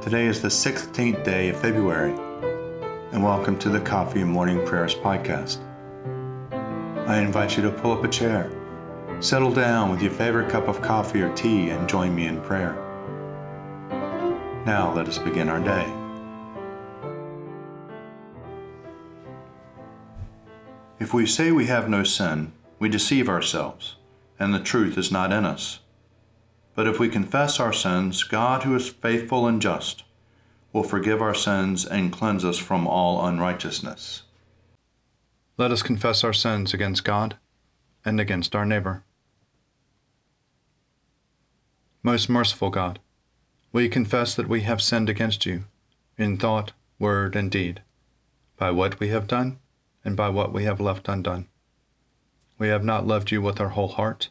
Today is the 16th day of February, and welcome to the Coffee and Morning Prayers podcast. I invite you to pull up a chair, settle down with your favorite cup of coffee or tea, and join me in prayer. Now let us begin our day. If we say we have no sin, we deceive ourselves, and the truth is not in us. But if we confess our sins, God, who is faithful and just, will forgive our sins and cleanse us from all unrighteousness. Let us confess our sins against God and against our neighbor. Most merciful God, we confess that we have sinned against you in thought, word, and deed, by what we have done and by what we have left undone. We have not loved you with our whole heart.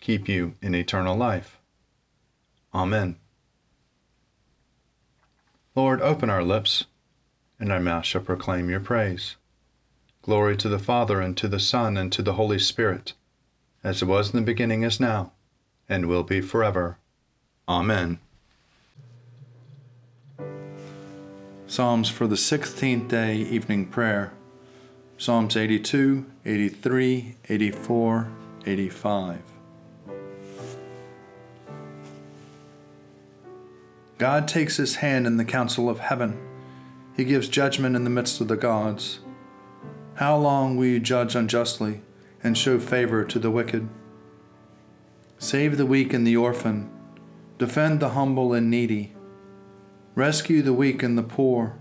keep you in eternal life. Amen. Lord, open our lips, and our mouth shall proclaim your praise. Glory to the Father, and to the Son, and to the Holy Spirit, as it was in the beginning, is now, and will be forever. Amen. Psalms for the 16th day evening prayer Psalms 82, 83, 84, 85. God takes his hand in the council of heaven. He gives judgment in the midst of the gods. How long will you judge unjustly and show favor to the wicked? Save the weak and the orphan. Defend the humble and needy. Rescue the weak and the poor.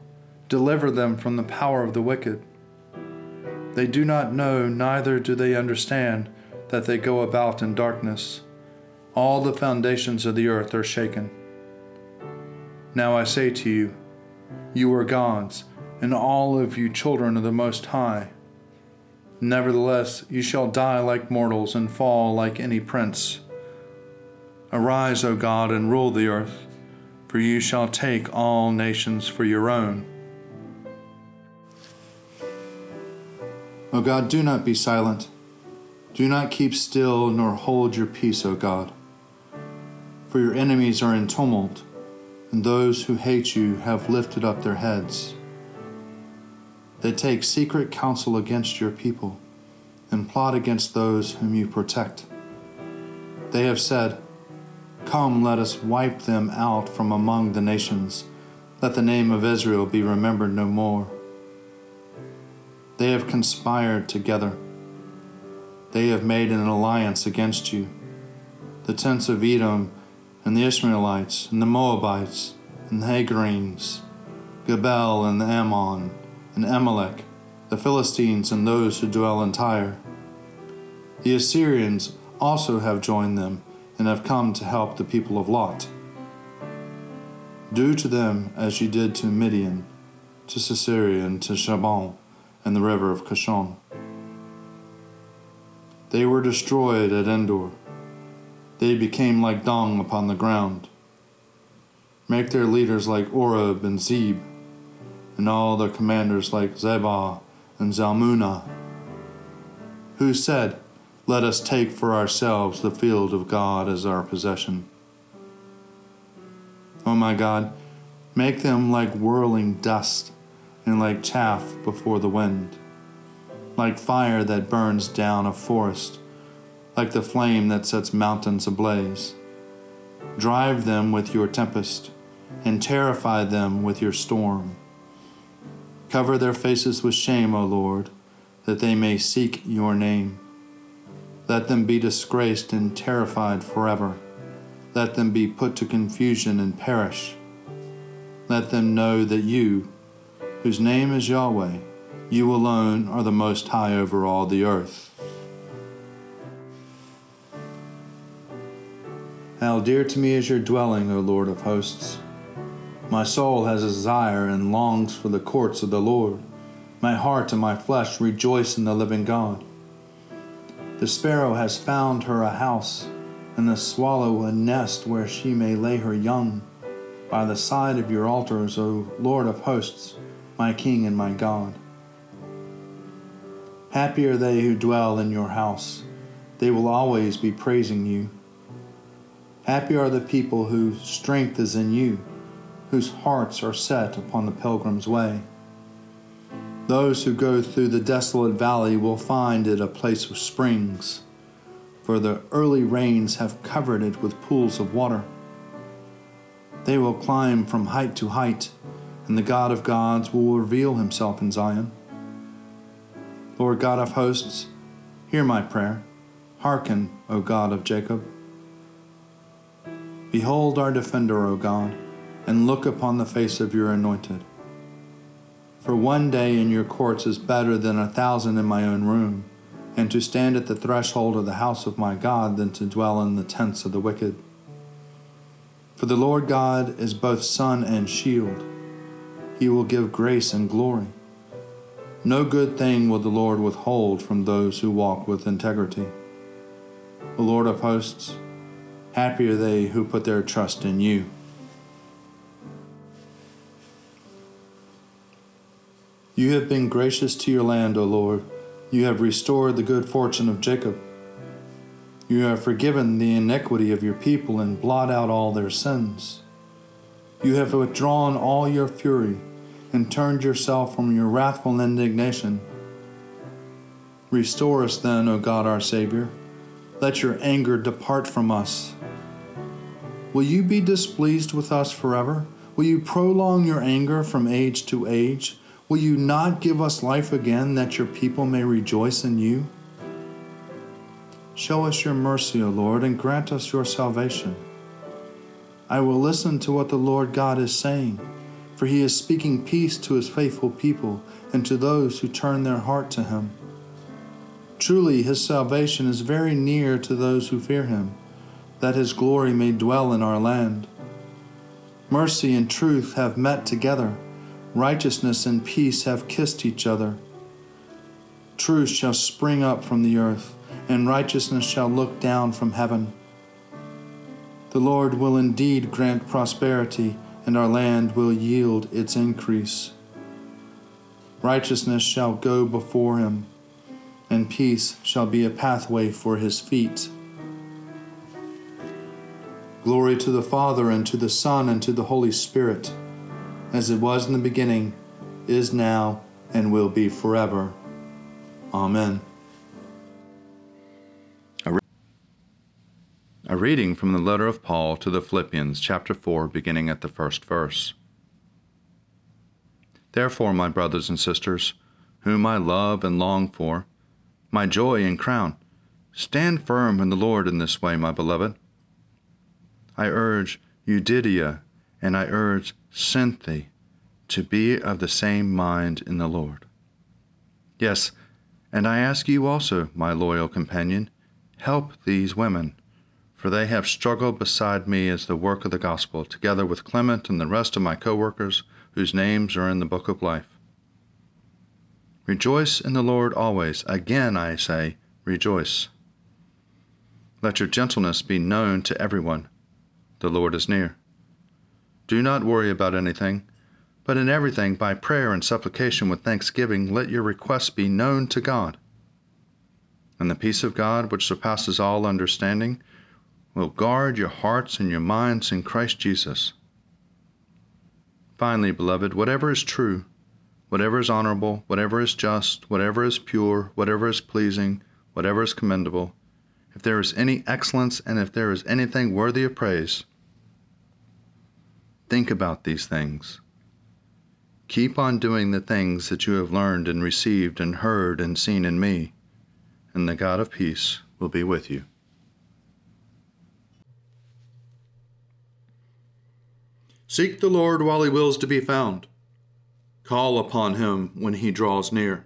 Deliver them from the power of the wicked. They do not know, neither do they understand, that they go about in darkness. All the foundations of the earth are shaken. Now I say to you, you are gods, and all of you children of the Most High. Nevertheless, you shall die like mortals and fall like any prince. Arise, O God, and rule the earth for you shall take all nations for your own. O God, do not be silent. Do not keep still, nor hold your peace, O God. For your enemies are in tumult, and those who hate you have lifted up their heads. They take secret counsel against your people and plot against those whom you protect. They have said, Come, let us wipe them out from among the nations. Let the name of Israel be remembered no more. They have conspired together. They have made an alliance against you. The tents of Edom, and the Ishmaelites, and the Moabites, and the Hagarenes, Gebal, and the Ammon, and Amalek, the Philistines, and those who dwell in Tyre. The Assyrians also have joined them and have come to help the people of Lot. Do to them as you did to Midian, to Sisera, and to Jabin, and the river of Kishon. They were destroyed at Endor. They became like dung upon the ground. Make their leaders like Oreb and Zeb, and all their commanders like Zebah and Zalmunna, who said, let us take for ourselves the field of God as our possession. O oh my God, make them like whirling dust and like chaff before the wind, like fire that burns down a forest, like the flame that sets mountains ablaze. Drive them with your tempest and terrify them with your storm. Cover their faces with shame, O Lord, that they may seek your name. Let them be disgraced and terrified forever. Let them be put to confusion and perish. Let them know that you, whose name is Yahweh, you alone are the most high over all the earth. How dear to me is your dwelling, O Lord of hosts. My soul has a desire and longs for the courts of the Lord. My heart and my flesh rejoice in the living God. The sparrow has found her a house, and the swallow a nest where she may lay her young. By the side of your altars, O Lord of hosts, my King and my God. Happy are they who dwell in your house, they will always be praising you. Happy are the people whose strength is in you whose hearts are set upon the pilgrim's way. Those who go through the desolate valley will find it a place of springs, for the early rains have covered it with pools of water. They will climb from height to height, and the God of gods will reveal himself in Zion. Lord God of hosts, hear my prayer. Hearken, O God of Jacob. Behold our defender, O God and look upon the face of your anointed. For one day in your courts is better than a thousand in my own room, and to stand at the threshold of the house of my God than to dwell in the tents of the wicked. For the Lord God is both sun and shield. He will give grace and glory. No good thing will the Lord withhold from those who walk with integrity. The Lord of hosts, happy are they who put their trust in you. You have been gracious to your land, O Lord. You have restored the good fortune of Jacob. You have forgiven the iniquity of your people and blot out all their sins. You have withdrawn all your fury and turned yourself from your wrathful indignation. Restore us then, O God our Savior. Let your anger depart from us. Will you be displeased with us forever? Will you prolong your anger from age to age? Will you not give us life again that your people may rejoice in you? Show us your mercy, O Lord, and grant us your salvation. I will listen to what the Lord God is saying, for he is speaking peace to his faithful people and to those who turn their heart to him. Truly, his salvation is very near to those who fear him, that his glory may dwell in our land. Mercy and truth have met together Righteousness and peace have kissed each other. Truth shall spring up from the earth, and righteousness shall look down from heaven. The Lord will indeed grant prosperity, and our land will yield its increase. Righteousness shall go before him, and peace shall be a pathway for his feet. Glory to the Father, and to the Son, and to the Holy Spirit as it was in the beginning, is now, and will be forever. Amen. A, re- a reading from the letter of Paul to the Philippians, chapter 4, beginning at the first verse. Therefore, my brothers and sisters, whom I love and long for, my joy and crown, stand firm in the Lord in this way, my beloved. I urge Euodia and I urge Syntyche to be of the same mind in the Lord. Yes, and I ask you also, my loyal companion, help these women, for they have struggled beside me as the work of the gospel, together with Clement and the rest of my co workers, whose names are in the book of life. Rejoice in the Lord always. Again I say, rejoice. Let your gentleness be known to everyone. The Lord is near. Do not worry about anything, but in everything, by prayer and supplication with thanksgiving, let your requests be known to God. And the peace of God, which surpasses all understanding, will guard your hearts and your minds in Christ Jesus. Finally, beloved, whatever is true, whatever is honorable, whatever is just, whatever is pure, whatever is pleasing, whatever is commendable, if there is any excellence and if there is anything worthy of praise, Think about these things. Keep on doing the things that you have learned and received and heard and seen in me, and the God of peace will be with you. Seek the Lord while he wills to be found. Call upon him when he draws near.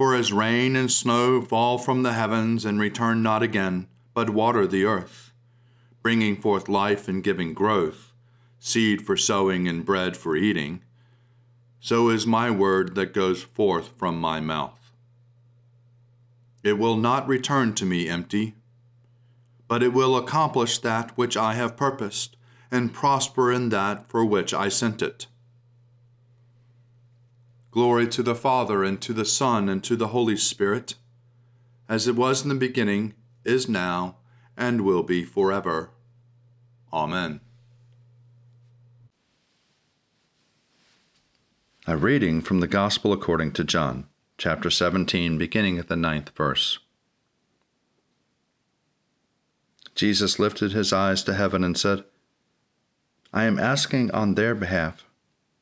For as rain and snow fall from the heavens and return not again, but water the earth, bringing forth life and giving growth, seed for sowing and bread for eating, so is my word that goes forth from my mouth. It will not return to me empty, but it will accomplish that which I have purposed, and prosper in that for which I sent it. Glory to the Father, and to the Son, and to the Holy Spirit, as it was in the beginning, is now, and will be forever. Amen. A reading from the Gospel according to John, chapter 17, beginning at the ninth verse. Jesus lifted his eyes to heaven and said, I am asking on their behalf.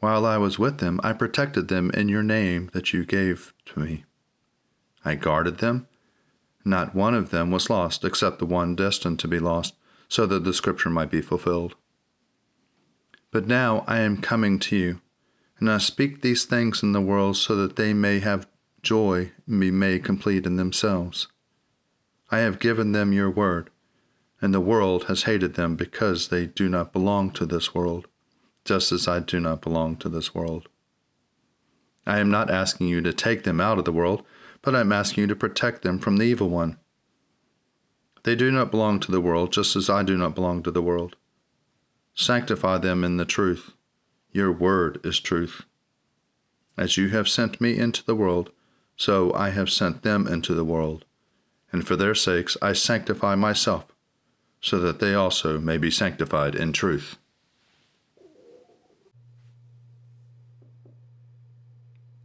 While I was with them, I protected them in your name that you gave to me. I guarded them. Not one of them was lost, except the one destined to be lost, so that the scripture might be fulfilled. But now I am coming to you and I speak these things in the world so that they may have joy and be made complete in themselves. I have given them your word, and the world has hated them because they do not belong to this world, just as I do not belong to this world. I am not asking you to take them out of the world, but I am asking you to protect them from the evil one. They do not belong to the world, just as I do not belong to the world. Sanctify them in the truth. Your word is truth. As you have sent me into the world, so I have sent them into the world. And for their sakes I sanctify myself, so that they also may be sanctified in truth.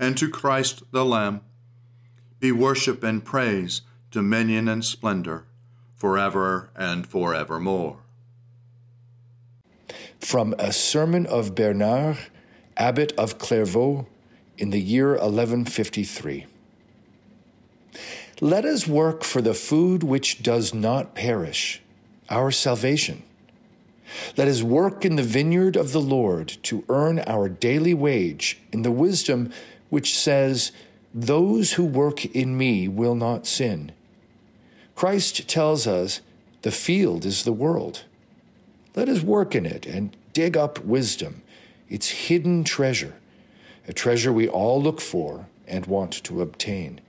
and to Christ the Lamb, be worship and praise, dominion and splendor, forever and forevermore. From a sermon of Bernard, abbot of Clairvaux, in the year 1153. Let us work for the food which does not perish, our salvation. Let us work in the vineyard of the Lord to earn our daily wage in the wisdom which says, Those who work in me will not sin. Christ tells us the field is the world. Let us work in it and dig up wisdom its hidden treasure, a treasure we all look for and want to obtain.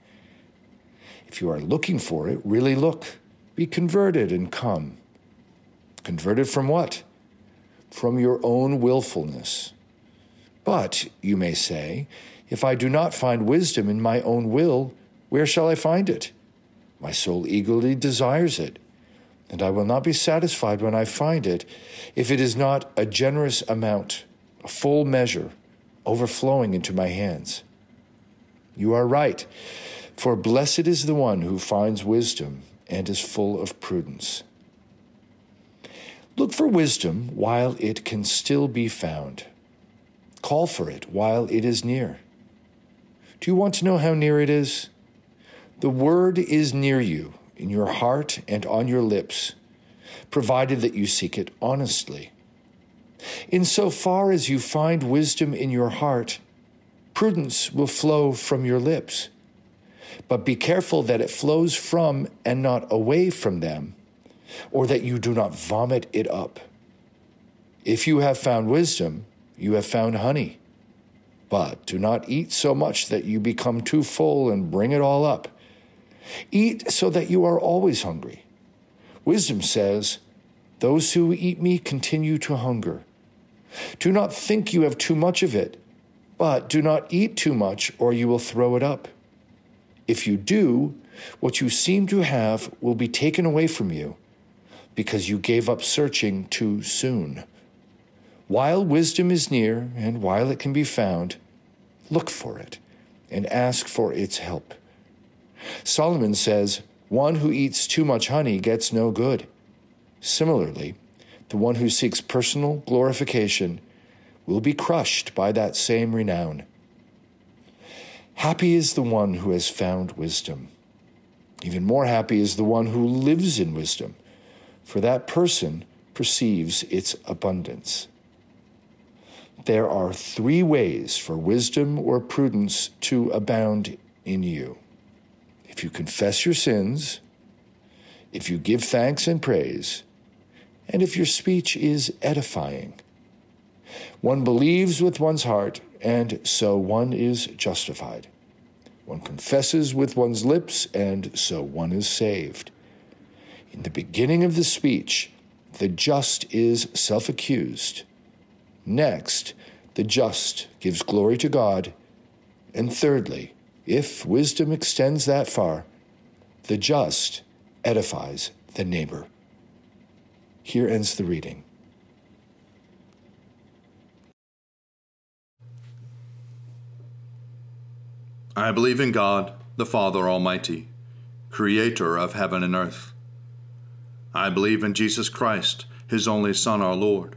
If you are looking for it, really look. Be converted and come. Converted from what? From your own willfulness. But, you may say, if I do not find wisdom in my own will, where shall I find it? My soul eagerly desires it, and I will not be satisfied when I find it if it is not a generous amount a full measure overflowing into my hands. You are right, for blessed is the one who finds wisdom and is full of prudence. Look for wisdom while it can still be found. Call for it while it is near. Do you want to know how near it is? The word is near you, in your heart and on your lips, provided that you seek it honestly. In so far as you find wisdom in your heart, prudence will flow from your lips. But be careful that it flows from and not away from them, or that you do not vomit it up. If you have found wisdom, you have found honey. But do not eat so much that you become too full and bring it all up. Eat so that you are always hungry. Wisdom says, Those who eat me continue to hunger. Do not think you have too much of it, but do not eat too much, or you will throw it up. If you do, what you seem to have will be taken away from you, because you gave up searching too soon. While wisdom is near, and while it can be found, look for it and ask for its help. Solomon says, One who eats too much honey gets no good. Similarly, the one who seeks personal glorification will be crushed by that same renown. Happy is the one who has found wisdom. Even more happy is the one who lives in wisdom, for that person perceives its abundance. There are three ways for wisdom or prudence to abound in you. If you confess your sins, if you give thanks and praise, and if your speech is edifying. One believes with one's heart, and so one is justified. One confesses with one's lips, and so one is saved. In the beginning of the speech, the just is self accused. Next, the just gives glory to God. And thirdly, if wisdom extends that far, the just edifies the neighbor. Here ends the reading. I believe in God, the Father Almighty, creator of heaven and earth. I believe in Jesus Christ, his only Son, our Lord.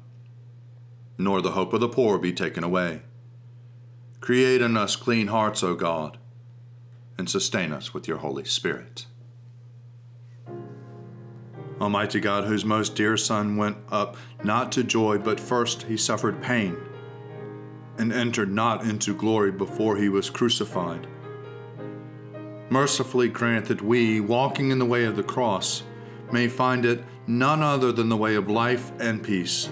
nor the hope of the poor be taken away. Create in us clean hearts, O God, and sustain us with your Holy Spirit. Almighty God, whose most dear Son went up not to joy, but first he suffered pain, and entered not into glory before he was crucified mercifully grant that we, walking in the way of the cross, may find it none other than the way of life and peace.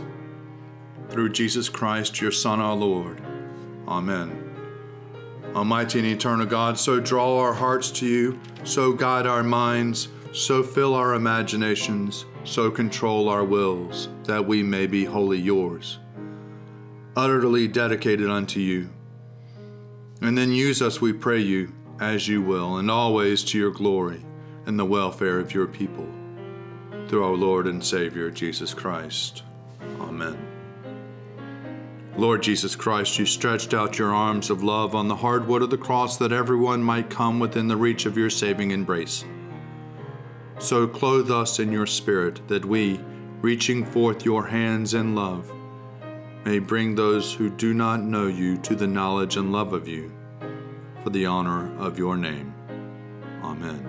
Through Jesus Christ, your Son, our Lord. Amen. Almighty and eternal God, so draw our hearts to you, so guide our minds, so fill our imaginations, so control our wills, that we may be wholly yours, utterly dedicated unto you. And then use us, we pray you, as you will, and always to your glory and the welfare of your people. Through our Lord and Savior, Jesus Christ. Amen. Lord Jesus Christ, you stretched out your arms of love on the hard wood of the cross that everyone might come within the reach of your saving embrace. So clothe us in your Spirit that we, reaching forth your hands in love, may bring those who do not know you to the knowledge and love of you, for the honor of your name. Amen.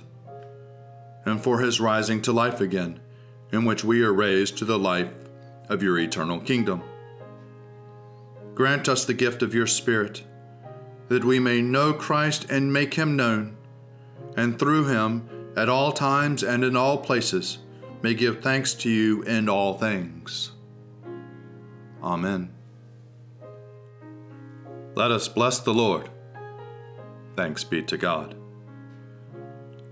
and for his rising to life again, in which we are raised to the life of your eternal kingdom. Grant us the gift of your Spirit, that we may know Christ and make him known, and through him, at all times and in all places, may give thanks to you in all things. Amen. Let us bless the Lord. Thanks be to God.